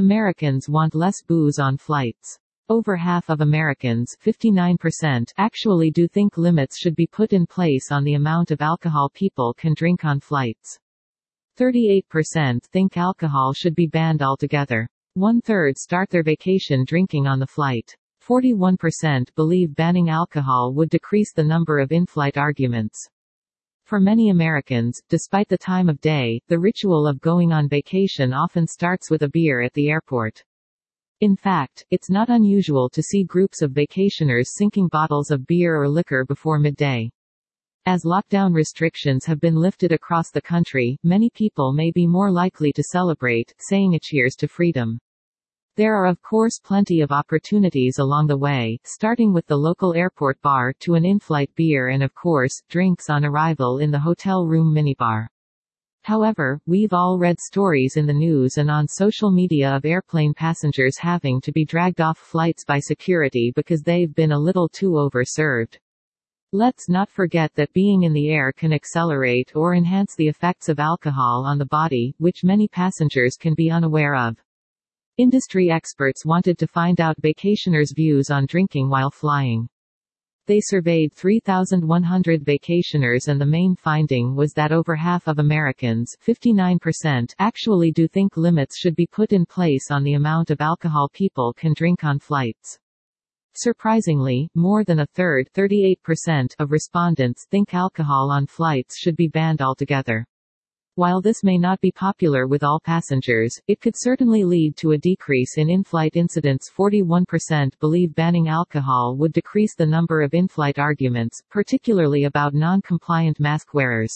Americans want less booze on flights. Over half of Americans 59% actually do think limits should be put in place on the amount of alcohol people can drink on flights. 38% think alcohol should be banned altogether. One third start their vacation drinking on the flight. 41% believe banning alcohol would decrease the number of in-flight arguments. For many Americans, despite the time of day, the ritual of going on vacation often starts with a beer at the airport. In fact, it's not unusual to see groups of vacationers sinking bottles of beer or liquor before midday. As lockdown restrictions have been lifted across the country, many people may be more likely to celebrate, saying a cheers to freedom. There are of course plenty of opportunities along the way, starting with the local airport bar to an in-flight beer and of course, drinks on arrival in the hotel room minibar. However, we've all read stories in the news and on social media of airplane passengers having to be dragged off flights by security because they've been a little too overserved. Let's not forget that being in the air can accelerate or enhance the effects of alcohol on the body, which many passengers can be unaware of. Industry experts wanted to find out vacationers' views on drinking while flying. They surveyed 3,100 vacationers and the main finding was that over half of Americans 59% actually do think limits should be put in place on the amount of alcohol people can drink on flights. Surprisingly, more than a third 38% of respondents think alcohol on flights should be banned altogether. While this may not be popular with all passengers, it could certainly lead to a decrease in in-flight incidents 41% believe banning alcohol would decrease the number of in-flight arguments, particularly about non-compliant mask wearers.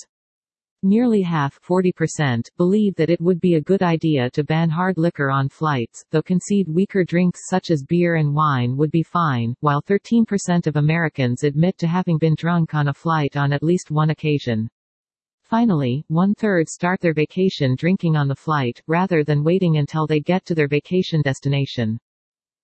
Nearly half 40% believe that it would be a good idea to ban hard liquor on flights, though concede weaker drinks such as beer and wine would be fine, while 13% of Americans admit to having been drunk on a flight on at least one occasion. Finally, one-third start their vacation drinking on the flight, rather than waiting until they get to their vacation destination.